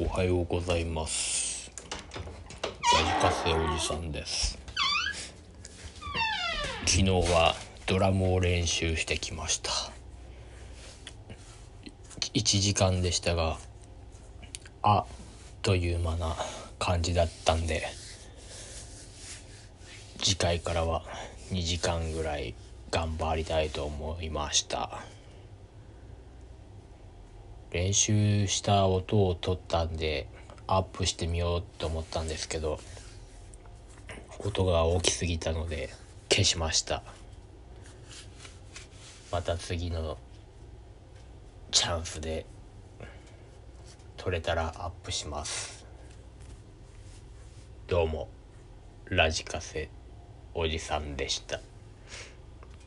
おはようございます。ラジカセおじさんです。昨日はドラムを練習してきました。1時間でしたがあっという間な感じだったんで次回からは2時間ぐらい頑張りたいと思いました。練習した音を取ったんでアップしてみようと思ったんですけど音が大きすぎたので消しました。また次のチャンスで撮れたらアップします。どうもラジカセおじさんでした。